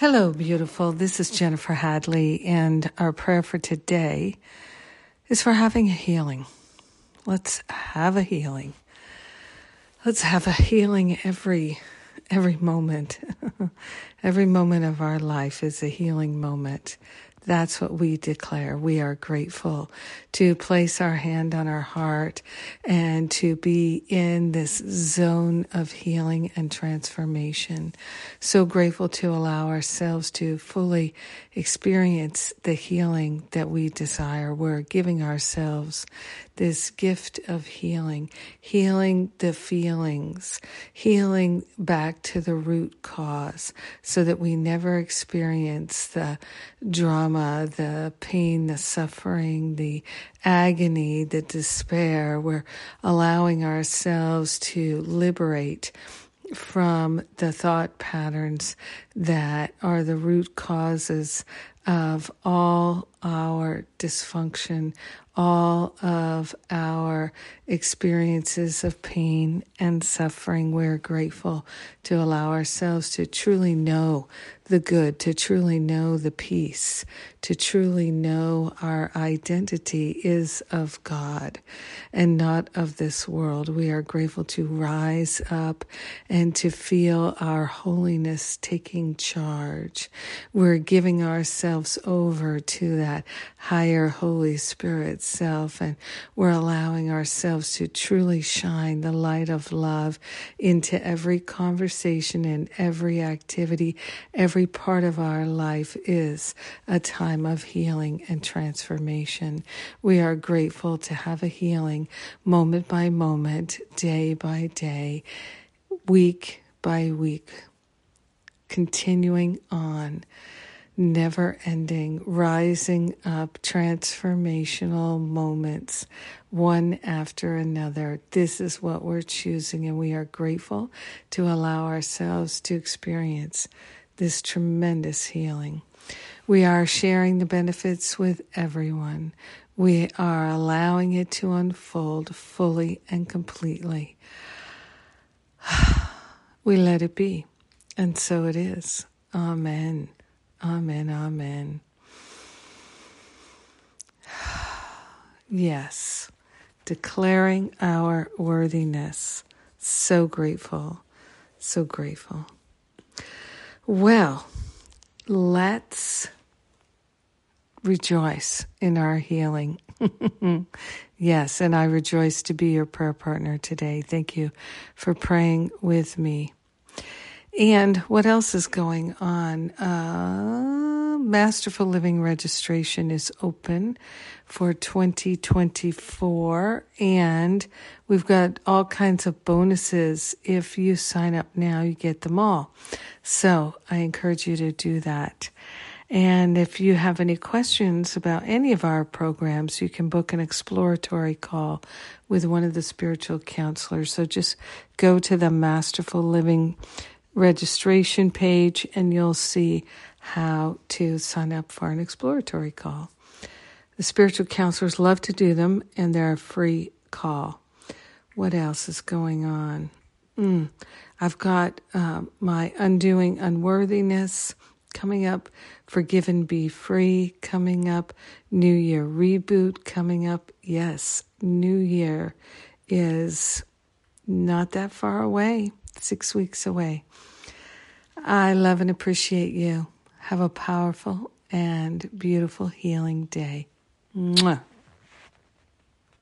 Hello, beautiful. This is Jennifer Hadley, and our prayer for today is for having a healing. Let's have a healing. Let's have a healing every every moment. every moment of our life is a healing moment. That's what we declare. We are grateful to place our hand on our heart and to be in this zone of healing and transformation. So grateful to allow ourselves to fully experience the healing that we desire. We're giving ourselves this gift of healing, healing the feelings, healing back to the root cause so that we never experience the drama, the pain, the suffering, the agony, the despair. We're allowing ourselves to liberate from the thought patterns that are the root causes of all our dysfunction, all of our experiences of pain and suffering. We're grateful to allow ourselves to truly know the good, to truly know the peace, to truly know our identity is of God and not of this world. We are grateful to rise up and to feel our holiness taking charge. We're giving ourselves over to that higher Holy Spirit self and we're allowing ourselves to truly shine the light of love into every conversation and every activity, every every part of our life is a time of healing and transformation. We are grateful to have a healing moment by moment, day by day, week by week, continuing on never ending, rising up, transformational moments, one after another. This is what we're choosing, and we are grateful to allow ourselves to experience this tremendous healing. We are sharing the benefits with everyone. We are allowing it to unfold fully and completely. We let it be. And so it is. Amen. Amen. Amen. Yes. Declaring our worthiness. So grateful. So grateful. Well, let's rejoice in our healing. yes, and I rejoice to be your prayer partner today. Thank you for praying with me. And what else is going on? Uh, Masterful Living registration is open for 2024, and we've got all kinds of bonuses. If you sign up now, you get them all. So I encourage you to do that. And if you have any questions about any of our programs, you can book an exploratory call with one of the spiritual counselors. So just go to the Masterful Living registration page and you'll see how to sign up for an exploratory call. The spiritual counselors love to do them and they're a free call. What else is going on? Mm, I've got uh, my Undoing Unworthiness coming up, Forgive and Be Free coming up, New Year Reboot coming up. Yes, New Year is not that far away, six weeks away. I love and appreciate you. Have a powerful and beautiful healing day. Mwah.